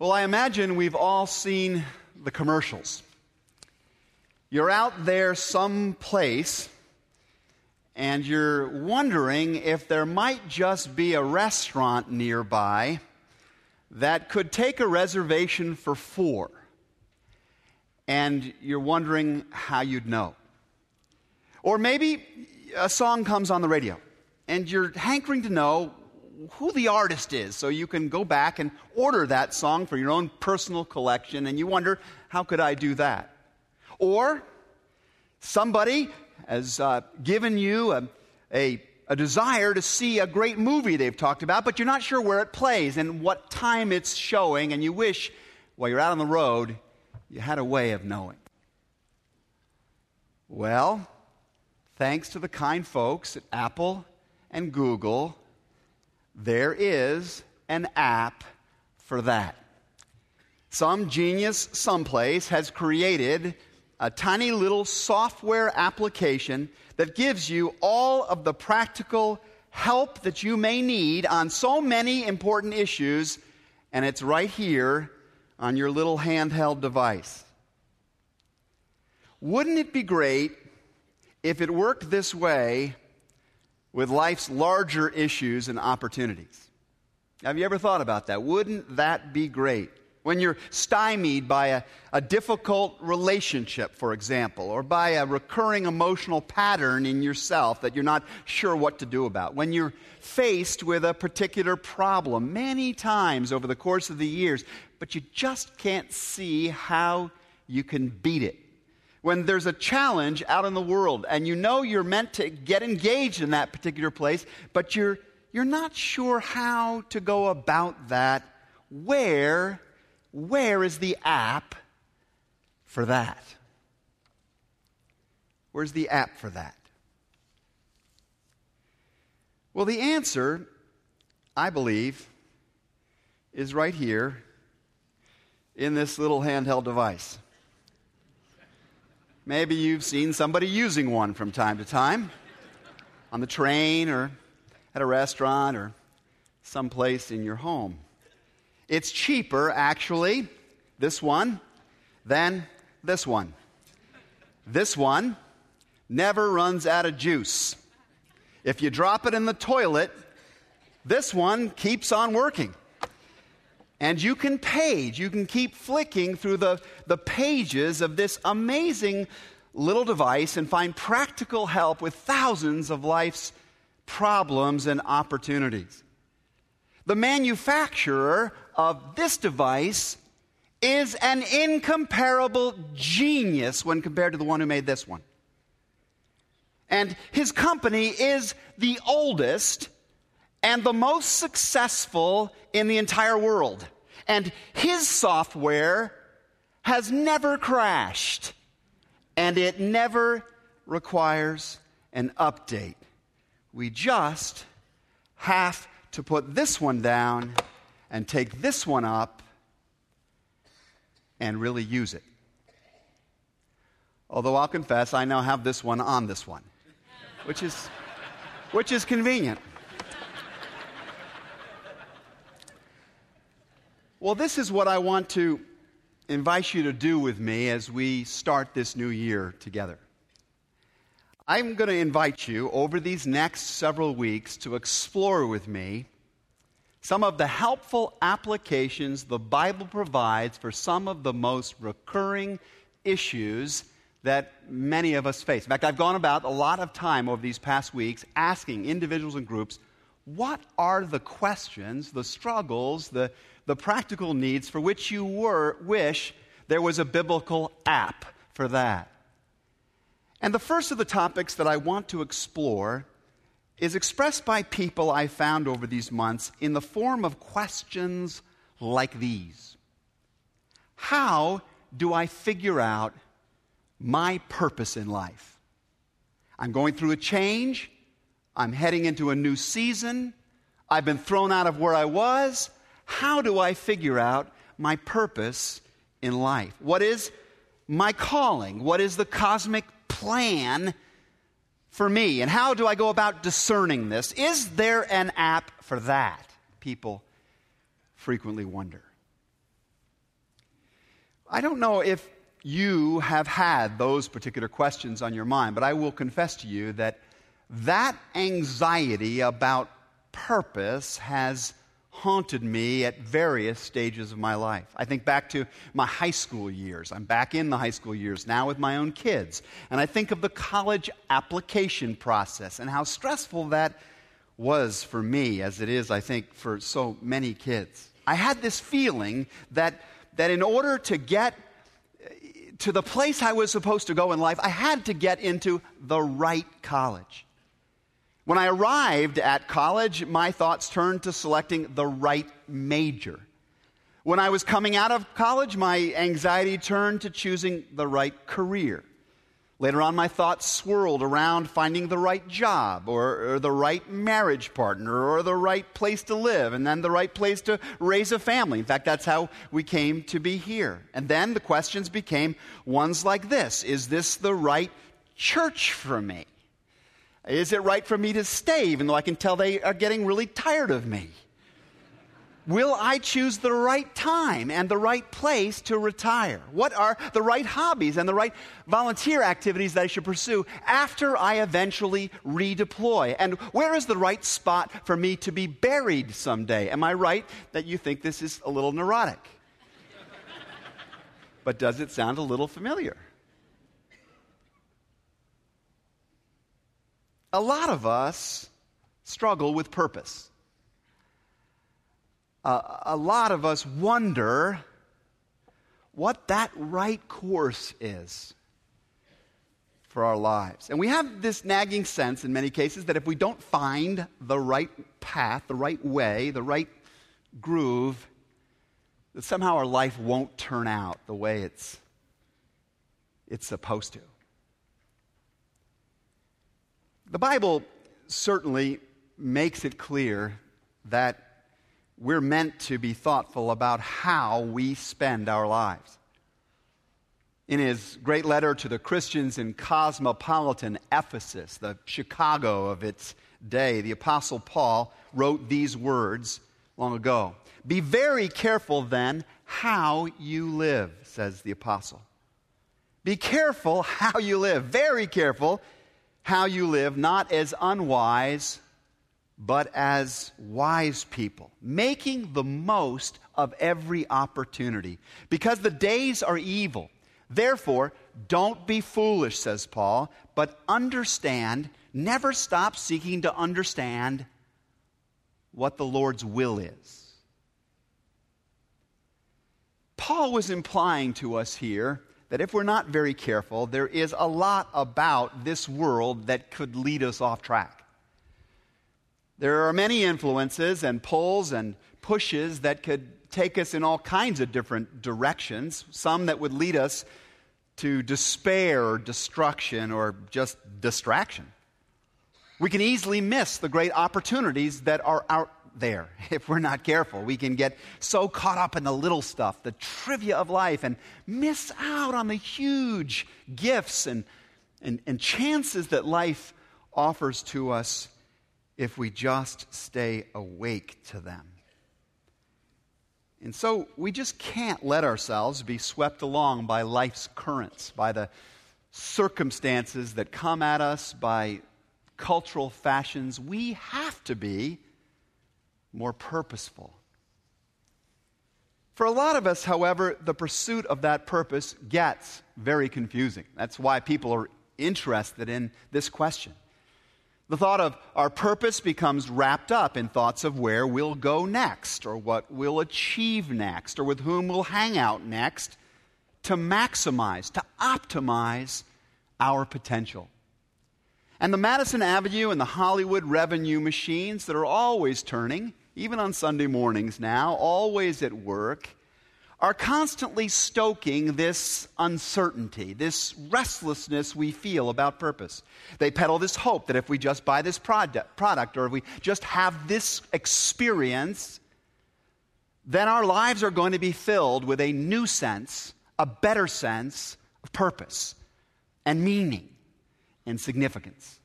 Well, I imagine we've all seen the commercials. You're out there someplace and you're wondering if there might just be a restaurant nearby that could take a reservation for four. And you're wondering how you'd know. Or maybe a song comes on the radio and you're hankering to know who the artist is so you can go back and order that song for your own personal collection and you wonder, how could I do that? Or somebody has uh, given you a, a, a desire to see a great movie they've talked about, but you're not sure where it plays and what time it's showing, and you wish while you're out on the road you had a way of knowing. Well, thanks to the kind folks at Apple and Google, there is an app for that. Some genius someplace has created a tiny little software application that gives you all of the practical help that you may need on so many important issues, and it's right here on your little handheld device. Wouldn't it be great if it worked this way with life's larger issues and opportunities. Have you ever thought about that? Wouldn't that be great? When you're stymied by a, a, difficult relationship, for example, or by a recurring emotional pattern in yourself that you're not sure what to do about. When you're faced with a particular problem many times over the course of the years, but you just can't see how you can beat it when there's a challenge out in the world and you know you're meant to get engaged in that particular place, but you're, you're not sure how to go about that, where, where is the app for that? Where's the app for that? Well, the answer, I believe, is right here in this little handheld device. Maybe you've seen somebody using one from time to time on the train or at a restaurant or someplace in your home. It's cheaper, actually, this one, than this one. This one never runs out of juice. If you drop it in the toilet, this one keeps on working. And you can page, you can keep flicking through the, the pages of this amazing little device and find practical help with thousands of life's problems and opportunities. The manufacturer of this device is an incomparable genius when compared to the one who made this one. And his company is the oldest and the most successful in the entire world. And his software has never crashed, and it never requires an update. We just have to put this one down and take this one up and really use it. Although I'll confess, I now have this one on this one, which is, which is convenient. Well, this is what I want to invite you to do with me as we start this new year together. I'm going to invite you over these next several weeks to explore with me some of the helpful applications the Bible provides for some of the most recurring issues that many of us face. In fact, I've gone about a lot of time over these past weeks asking individuals and groups what are the questions, the struggles, the the practical needs for which you were, wish there was a biblical app for that. And the first of the topics that I want to explore is expressed by people I found over these months in the form of questions like these How do I figure out my purpose in life? I'm going through a change. I'm heading into a new season. I've been thrown out of where I was. How do I figure out my purpose in life? What is my calling? What is the cosmic plan for me? And how do I go about discerning this? Is there an app for that? People frequently wonder. I don't know if you have had those particular questions on your mind, but I will confess to you that that anxiety about purpose has haunted me at various stages of my life. I think back to my high school years. I'm back in the high school years now with my own kids. And I think of the college application process and how stressful that was for me, as it is, I think, for so many kids. I had this feeling that, that in order to get eh, to the place I was supposed to go in life, I had to get into the right college. When I arrived at college, my thoughts turned to selecting the right major. When I was coming out of college, my anxiety turned to choosing the right career. Later on, my thoughts swirled around finding the right job, or, or, the right marriage partner, or the right place to live, and then the right place to raise a family. In fact, that's how we came to be here. And then the questions became ones like this Is this the right church for me? Is it right for me to stay, even though I can tell they are getting really tired of me? Will I choose the right time and the right place to retire? What are the right hobbies and the right volunteer activities that I should pursue after I eventually redeploy? And where is the right spot for me to be buried someday? Am I right that you think this is a little neurotic? but does it sound a little familiar? A lot of us struggle with purpose uh, a lot of us wonder what that right course is for our lives. And we have this nagging sense in many cases that if we don't find the right path, the right way, the right groove, that somehow our life won't turn out the way it's, it's supposed to. The Bible certainly makes it clear that we're meant to be thoughtful about how we spend our lives. In his great letter to the Christians in cosmopolitan Ephesus, the Chicago of its day, the Apostle Paul wrote these words long ago Be very careful then how you live, says the Apostle. Be careful how you live, very careful how you live, not as unwise but as wise people, making the most of every opportunity. Because the days are evil. Therefore, don't be foolish, says Paul, but understand, never stop seeking to understand what the Lord's will is. Paul was implying to us here that if we're not very careful, there is a lot about this world that could lead us off track. There are many influences and pulls and pushes that could take us in all kinds of different directions, some that would lead us to despair or destruction or just distraction. We can easily miss the great opportunities that are out there if we're not careful. We can get so caught up in the little stuff, the trivia of life, and miss out on the huge gifts and, and, and chances that life offers to us if we just stay awake to them. And so we just can't let ourselves be swept along by life's currents, by the circumstances that come at us, by cultural fashions. We have to be more purposeful. For a lot of us, however, the pursuit of that purpose gets very confusing. That's why people are interested in this question. The thought of our purpose becomes wrapped up in thoughts of where we'll go next, or what we'll achieve next, or with whom we'll hang out next to maximize, to optimize our potential. And the Madison Avenue and the Hollywood revenue machines that are always turning, even on Sunday mornings now, always at work, are constantly stoking this uncertainty, this restlessness we feel about purpose. They peddle this hope that if we just buy this product, or if we just have this experience, then our lives are going to be filled with a new sense, a better sense of purpose and meaning and significance.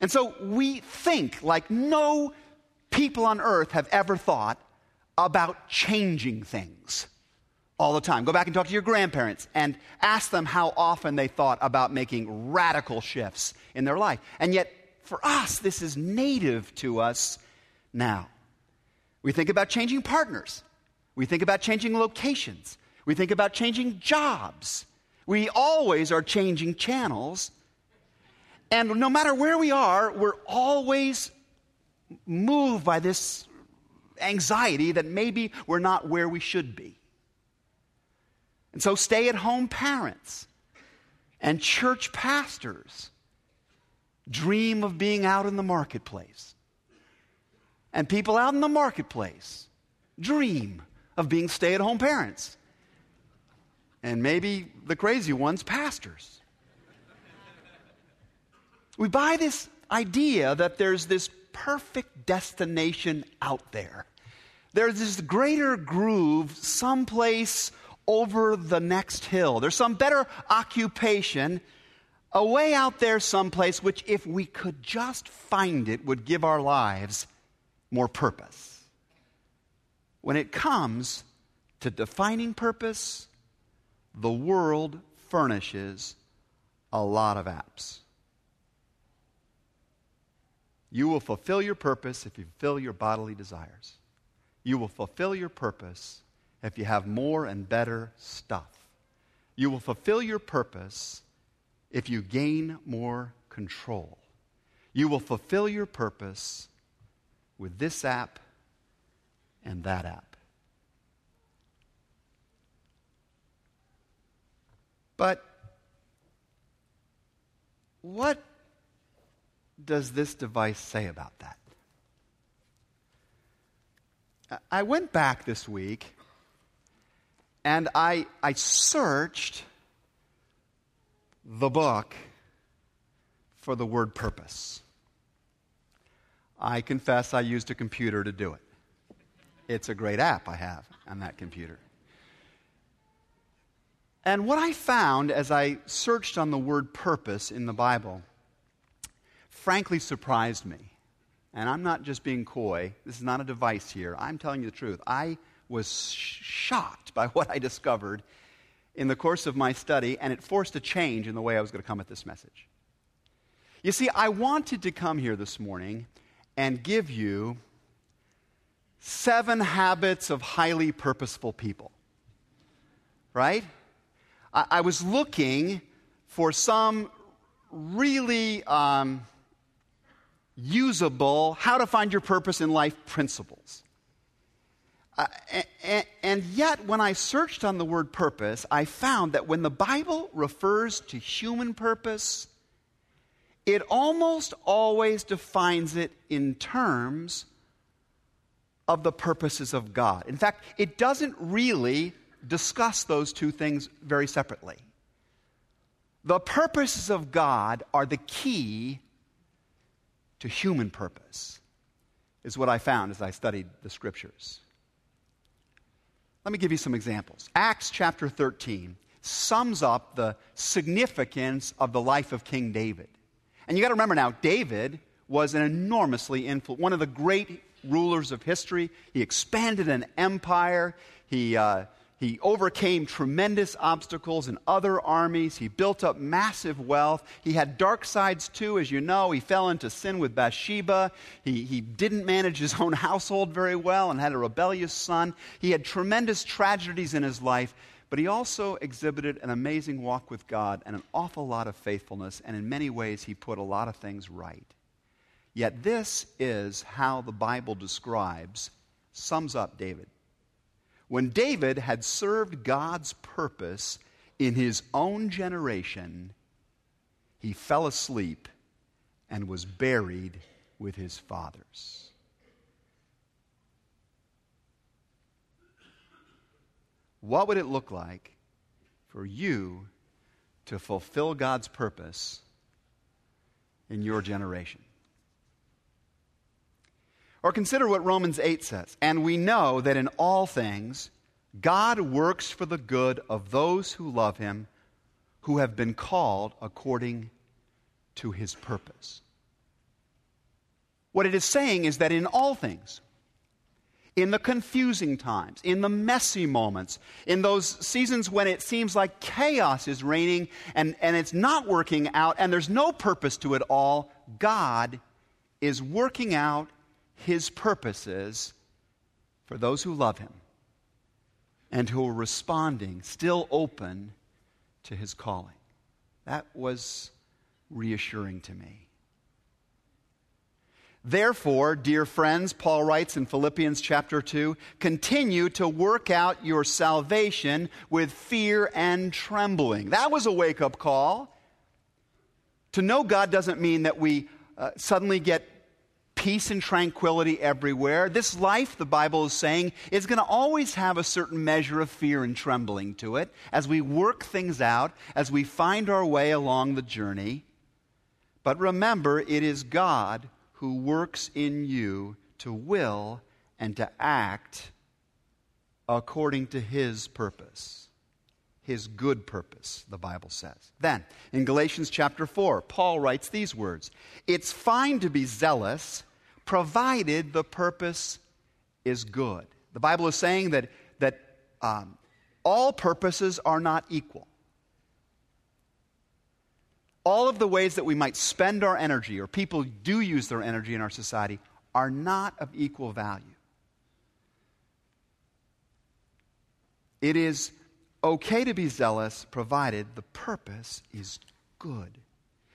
And so we think like no people on earth have ever thought about changing things. all the time. Go back and talk to your grandparents and ask them how often they thought about making radical shifts in their life. And yet, for us, this is native to us now. We think about changing partners, we think about changing locations, we think about changing jobs. We always are changing channels. And no matter where we are, we're always moved by this anxiety that maybe we're not where we should be. And so, stay at home parents and church pastors dream of being out in the marketplace. And people out in the marketplace dream of being stay at home parents. And maybe the crazy ones, pastors. We buy this idea that there's this perfect destination out there. There's this greater groove someplace over the next hill. There's some better occupation away out there someplace which, if we could just find it, would give our lives more purpose. When it comes to defining purpose, the world furnishes a lot of apps. You will fulfill your purpose if you fulfill your bodily desires. You will fulfill your purpose if you have more and better stuff. You will fulfill your purpose if you gain more control. You will fulfill your purpose with this app and that app. But what does this device say about that? I went back this week and I, I searched the book for the word purpose. I confess I used a computer to do it. It's a great app I have on that computer. And what I found as I searched on the word purpose in the Bible frankly surprised me. And I'm not just being coy, this is not a device here. I'm telling you the truth. I was shocked by what I discovered in the course of my study, and it forced a change in the way I was going to come at this message. You see, I wanted to come here this morning and give you seven habits of highly purposeful people. Right? I, I was looking for some really um, usable, how to find your purpose in life principles. Uh, and, and yet, when I searched on the word purpose, I found that when the Bible refers to human purpose, it almost always defines it in terms of the purposes of God. In fact, it doesn't really discuss those two things very separately. The purposes of God are the key to human purpose, is what I found as I studied the scriptures. Let me give you some examples. Acts chapter 13 sums up the significance of the life of King David. And you got to remember now, David was an enormously influential, one of the great rulers of history. He expanded an empire. He, uh, he overcame tremendous obstacles in other armies. He built up massive wealth. He had dark sides too, as you know. He fell into sin with Bathsheba. He, he didn't manage his own household very well and had a rebellious son. He had tremendous tragedies in his life, but he also exhibited an amazing walk with God and an awful lot of faithfulness, and in many ways, he put a lot of things right. Yet, this is how the Bible describes, sums up David when David had served God's purpose in his own generation, he fell asleep and was buried with his fathers. What would it look like for you to fulfill God's purpose in your generation? Or consider what Romans 8 says. And we know that in all things, God works for the good of those who love him, who have been called according to his purpose. What it is saying is that in all things, in the confusing times, in the messy moments, in those seasons when it seems like chaos is reigning and, and it's not working out and there's no purpose to it all, God is working out his purposes for those who love him and who are responding, still open to his calling. That was reassuring to me. Therefore, dear friends, Paul writes in Philippians chapter 2 continue to work out your salvation with fear and trembling. That was a wake up call. To know God doesn't mean that we uh, suddenly get peace and tranquility everywhere. This life, the Bible is saying, is going to always have a certain measure of fear and trembling to it as we work things out, as we find our way along the journey. But remember, it is God who works in you to will and to act according to his purpose. His good purpose, the Bible says. Then, in Galatians chapter 4, Paul writes these words It's fine to be zealous, provided the purpose is good. The Bible is saying that, that um, all purposes are not equal all of the ways that we might spend our energy, or people do use their energy in our society, are not of equal value. It is okay to be zealous provided the purpose is good.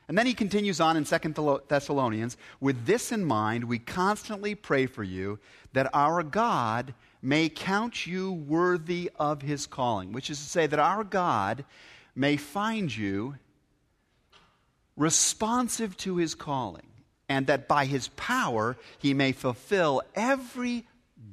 And then he continues on in 2 Thessalonians with this in mind, we constantly pray for you that our God may count you worthy of his calling, which is to say, that our God may find you responsive to his calling, and that by his power he may fulfill every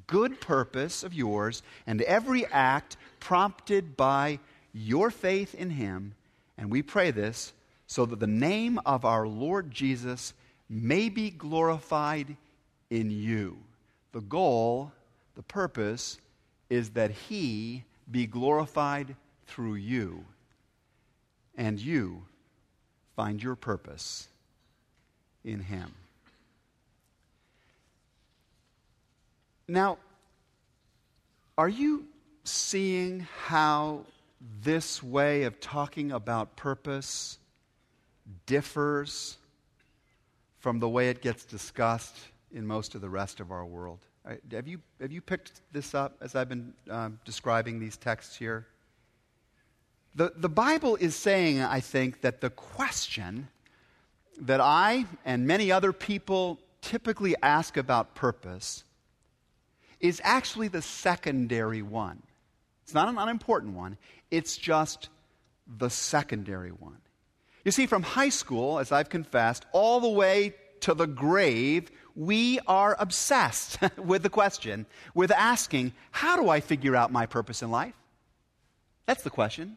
good purpose of yours and every act prompted by your faith in him. And we pray this so that the name of our Lord Jesus may be glorified in you. The goal, the purpose, is that he be glorified through you and you Find your purpose in Him. Now, are you seeing how this way of talking about purpose differs from the way it gets discussed in most of the rest of our world? Have you, have you picked this up as I've been um, describing these texts here? The, the Bible is saying, I think, that the question that I and many other people typically ask about purpose is actually the secondary one. It's not an unimportant one, it's just the secondary one. You see, from high school, as I've confessed, all the way to the grave, we are obsessed with the question, with asking, how do I figure out my purpose in life? That's the question.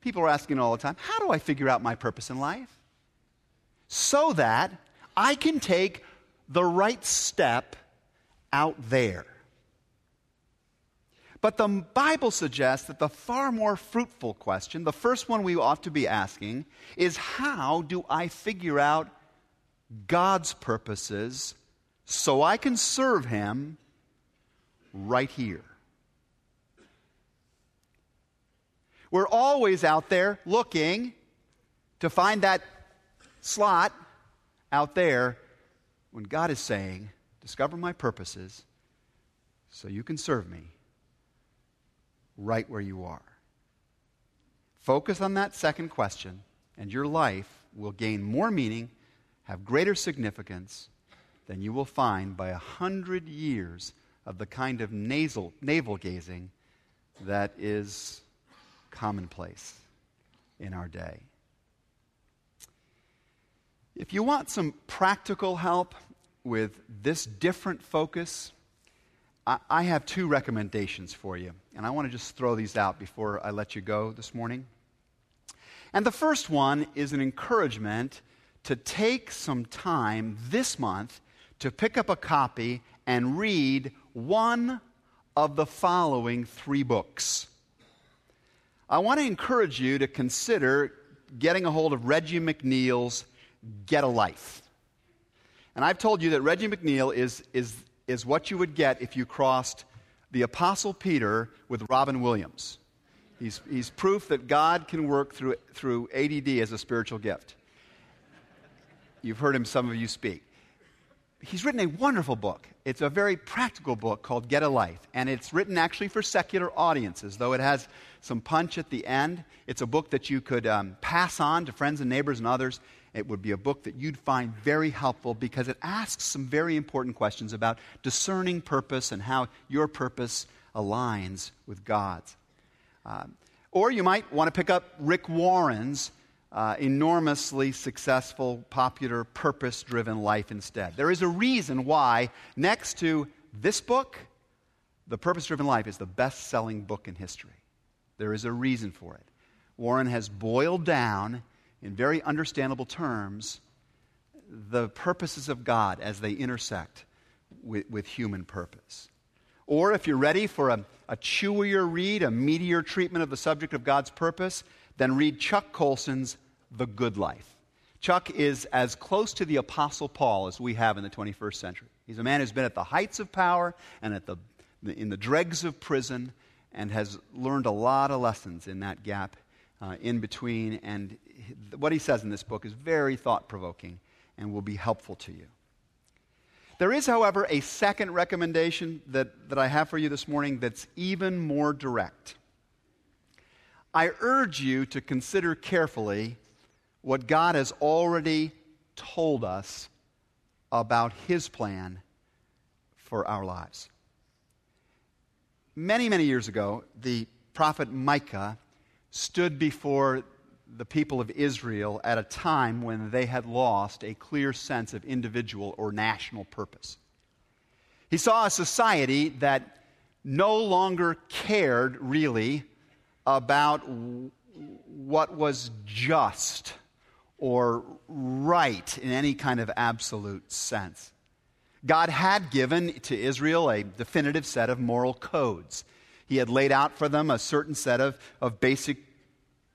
People are asking all the time, how do I figure out my purpose in life? So that I can take the right step out there. But the Bible suggests that the far more fruitful question, the first one we ought to be asking, is how do I figure out God's purposes so I can serve Him right here? We're always out there looking to find that slot out there when God is saying, Discover my purposes so you can serve me right where you are. Focus on that second question, and your life will gain more meaning, have greater significance than you will find by a hundred years of the kind of nasal, navel gazing that is commonplace in our day. If you want some practical help with this different focus, I, have two recommendations for you. And I want to just throw these out before I let you go this morning. And the first one is an encouragement to take some time this month to pick up a copy and read one of the following three books. I want to encourage you to consider getting a hold of Reggie McNeal's Get a Life. And I've told you that Reggie McNeal is, is, is what you would get if you crossed the Apostle Peter with Robin Williams. He's, he's proof that God can work through, through ADD as a spiritual gift. You've heard him, some of you speak. He's written a wonderful book. It's a very practical book called Get a Life, and it's written actually for secular audiences, though it has some punch at the end. It's a book that you could um, pass on to friends and neighbors and others. It would be a book that you'd find very helpful because it asks some very important questions about discerning purpose and how your purpose aligns with God's. Um, or you might want to pick up Rick Warren's uh, enormously successful, popular, purpose driven life instead. There is a reason why, next to this book, The Purpose Driven Life is the best selling book in history. There is a reason for it. Warren has boiled down, in very understandable terms, the purposes of God as they intersect with, with human purpose. Or if you're ready for a, a chewier read, a meatier treatment of the subject of God's purpose, then read Chuck Colson's The Good Life. Chuck is as close to the Apostle Paul as we have in the 21st century. He's a man who's been at the heights of power and at the, in the dregs of prison and has learned a lot of lessons in that gap uh, in between. And what he says in this book is very thought provoking and will be helpful to you. There is, however, a second recommendation that, that I have for you this morning that's even more direct. I urge you to consider carefully what God has already told us about His plan for our lives. Many, many years ago, the prophet Micah stood before the people of Israel at a time when they had lost a clear sense of individual or national purpose. He saw a society that no longer cared really about what was just or right in any kind of absolute sense. God had given to Israel a definitive set of moral codes. He had laid out for them a certain set of, of basic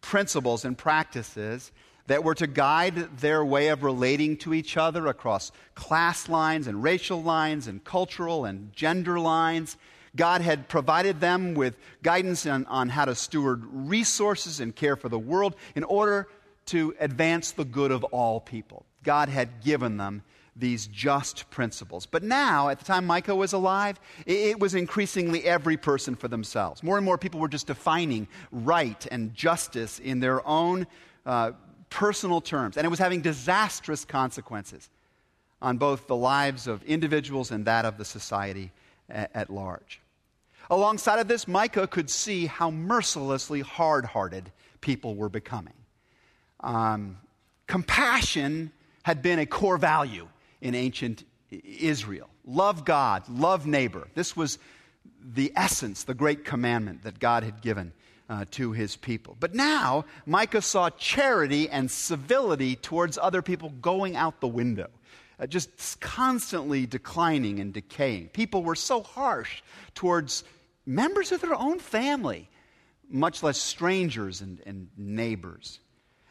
principles and practices that were to guide their way of relating to each other across class lines and racial lines and cultural and gender lines. God had provided them with guidance on, on how to steward resources and care for the world in order to advance the good of all people. God had given them these just principles. But now, at the time Micah was alive, it was increasingly every person for themselves. More and more people were just defining right and justice in their own uh, personal terms. And it was having disastrous consequences on both the lives of individuals and that of the society at, at large. Alongside of this, Micah could see how mercilessly hard hearted people were becoming. Um, compassion had been a core value in ancient Israel. Love God, love neighbor. This was the essence, the great commandment that God had given uh, to his people. But now, Micah saw charity and civility towards other people going out the window, uh, just constantly declining and decaying. People were so harsh towards members of their own family, much less strangers and, and neighbors.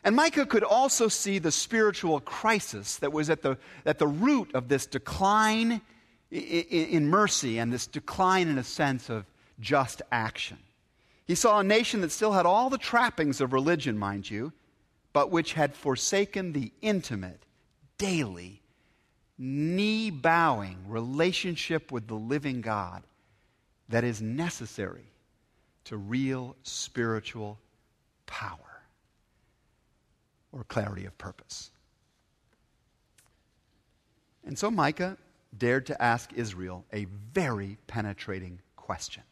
And Micah could also see the spiritual crisis that was at the, at the root of this decline in, mercy and this decline in a sense of just action. He saw a nation that still had all the trappings of religion, mind you, but which had forsaken the intimate, daily, knee bowing relationship with the living God that is necessary to real spiritual power or clarity of purpose. And so Micah dared to ask Israel a very penetrating question.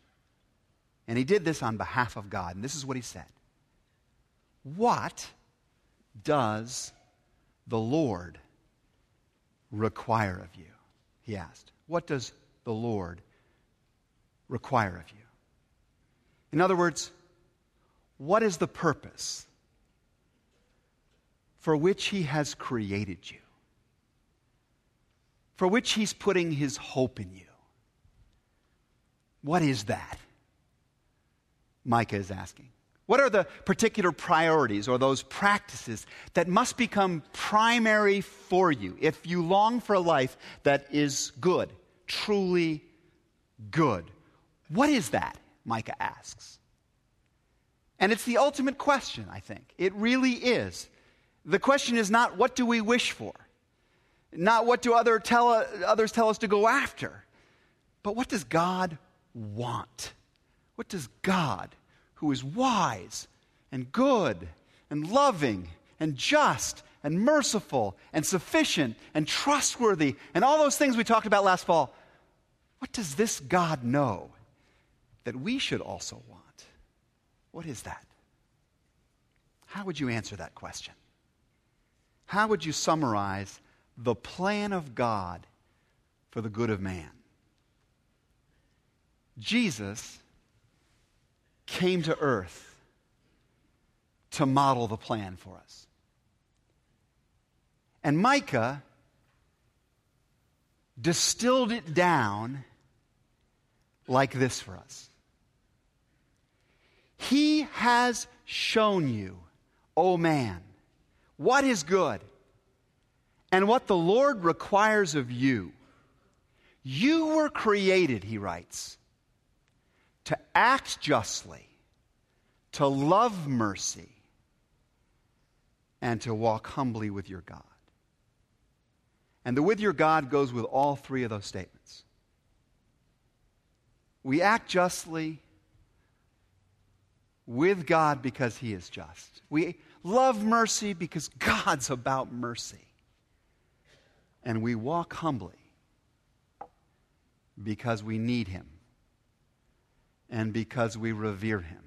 And he did this on behalf of God. And this is what he said What does the Lord require of you? He asked. What does the Lord require of you? In other words, what is the purpose for which He has created you, for which He's putting His hope in you. What is that? Micah is asking. What are the particular priorities or those practices that must become primary for you if you long for a life that is good, truly good. What is that? Micah asks. And it's the ultimate question, I think. It really is. The question is not what do we wish for? Not what do other tell, others tell us to go after? But what does God want? What does God, who is wise and good and loving and just and merciful and sufficient and trustworthy and all those things we talked about last fall, what does this God know that we should also want? What is that? How would you answer that question? How would you summarize the plan of God for the good of man? Jesus came to earth to model the plan for us. And Micah distilled it down like this for us He has shown you, O oh man, what is good and what the Lord requires of you. You were created, he writes, to act justly, to love mercy, and to walk humbly with your God. And the with your God goes with all three of those statements. We act justly with God because He is just. We love mercy because God's about mercy. And we walk humbly because we need Him and because we revere Him.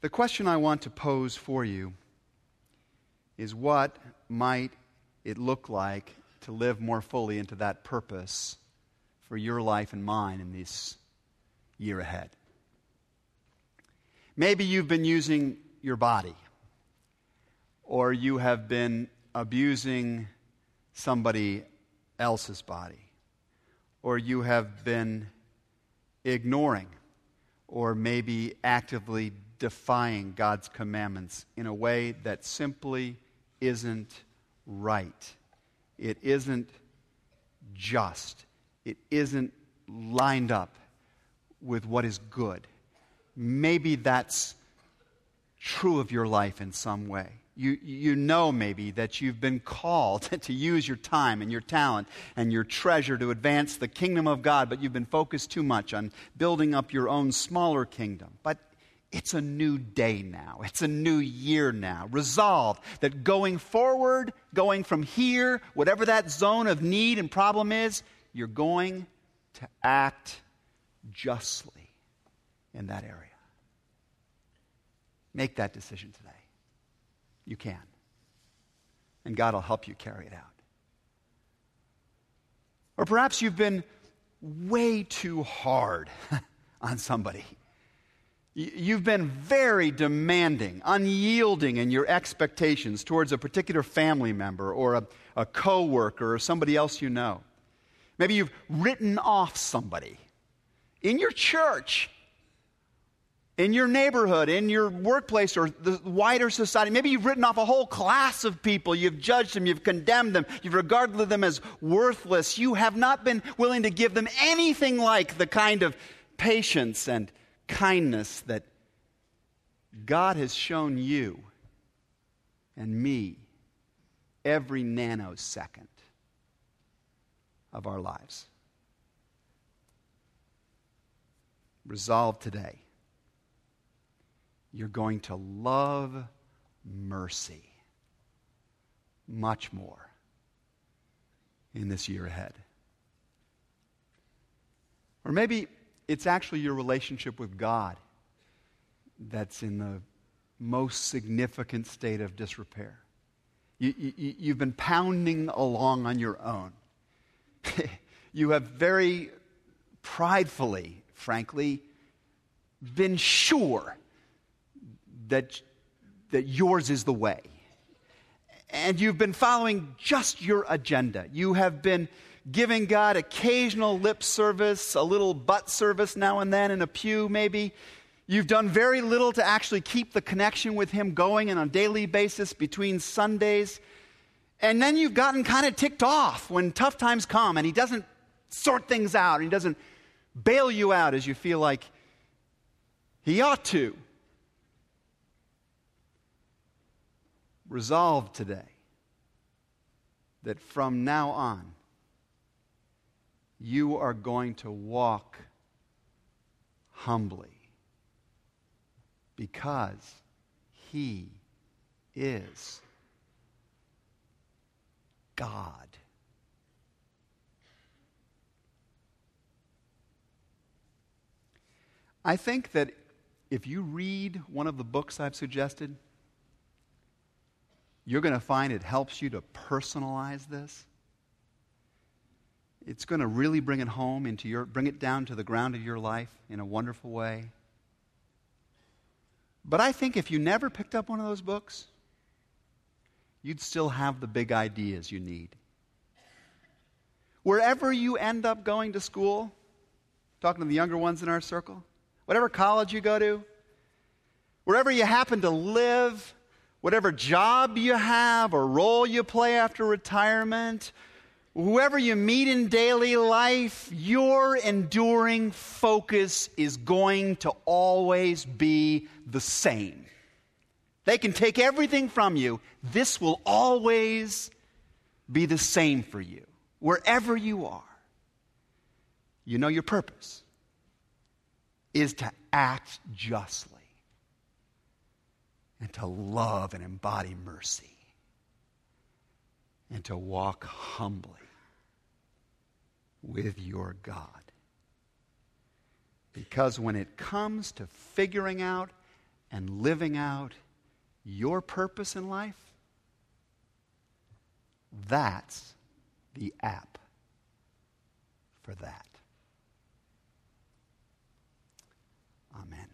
The question I want to pose for you is what might it look like to live more fully into that purpose for your life and mine in this year ahead? Maybe you've been using your body, or you have been abusing somebody else's body, or you have been ignoring or maybe actively defying God's commandments in a way that simply isn't right. It isn't just. It isn't lined up with what is good. Maybe that's true of your life in some way. You, you know maybe that you've been called to use your time and your talent and your treasure to advance the kingdom of God, but you've been focused too much on building up your own smaller kingdom. But it's a new day now. It's a new year now. Resolve that going forward, going from here, whatever that zone of need and problem is, you're going to act justly in that area. Make that decision today. You can. And God will help you carry it out. Or perhaps you've been way too hard on somebody You've been very demanding, unyielding in your expectations towards a particular family member or a, a coworker or somebody else you know. Maybe you've written off somebody in your church, in your neighborhood, in your workplace, or the wider society. Maybe you've written off a whole class of people. You've judged them, you've condemned them, you've regarded them as worthless. You have not been willing to give them anything like the kind of patience and kindness that God has shown you and me every nanosecond of our lives. Resolve today. You're going to love mercy much more in this year ahead. Or maybe it's actually your relationship with God that's in the most significant state of disrepair. You, you, you've been pounding along on your own. you have very pridefully, frankly, been sure that, that yours is the way. And you've been following just your agenda. You have been giving God occasional lip service, a little butt service now and then in a pew, maybe. You've done very little to actually keep the connection with Him going and on a daily basis between Sundays. And then you've gotten kind of ticked off when tough times come and he doesn't sort things out and he doesn't bail you out as you feel like he ought to. Resolve today that from now on, you are going to walk humbly because He is God. I think that if you read one of the books I've suggested, you're going to find it helps you to personalize this. It's going to really bring it home into your bring it down to the ground of your life in a wonderful way. But I think if you never picked up one of those books, you'd still have the big ideas you need. Wherever you end up going to school, talking to the younger ones in our circle, whatever college you go to, wherever you happen to live, whatever job you have or role you play after retirement, whoever you meet in daily life, your enduring focus is going to always be the same. They can take everything from you. This will always be the same for you, wherever you are. You know your purpose is to act justly and to love and embody mercy and to walk humbly with your God. Because when it comes to figuring out and living out your purpose in life, that's the app for that. Amen.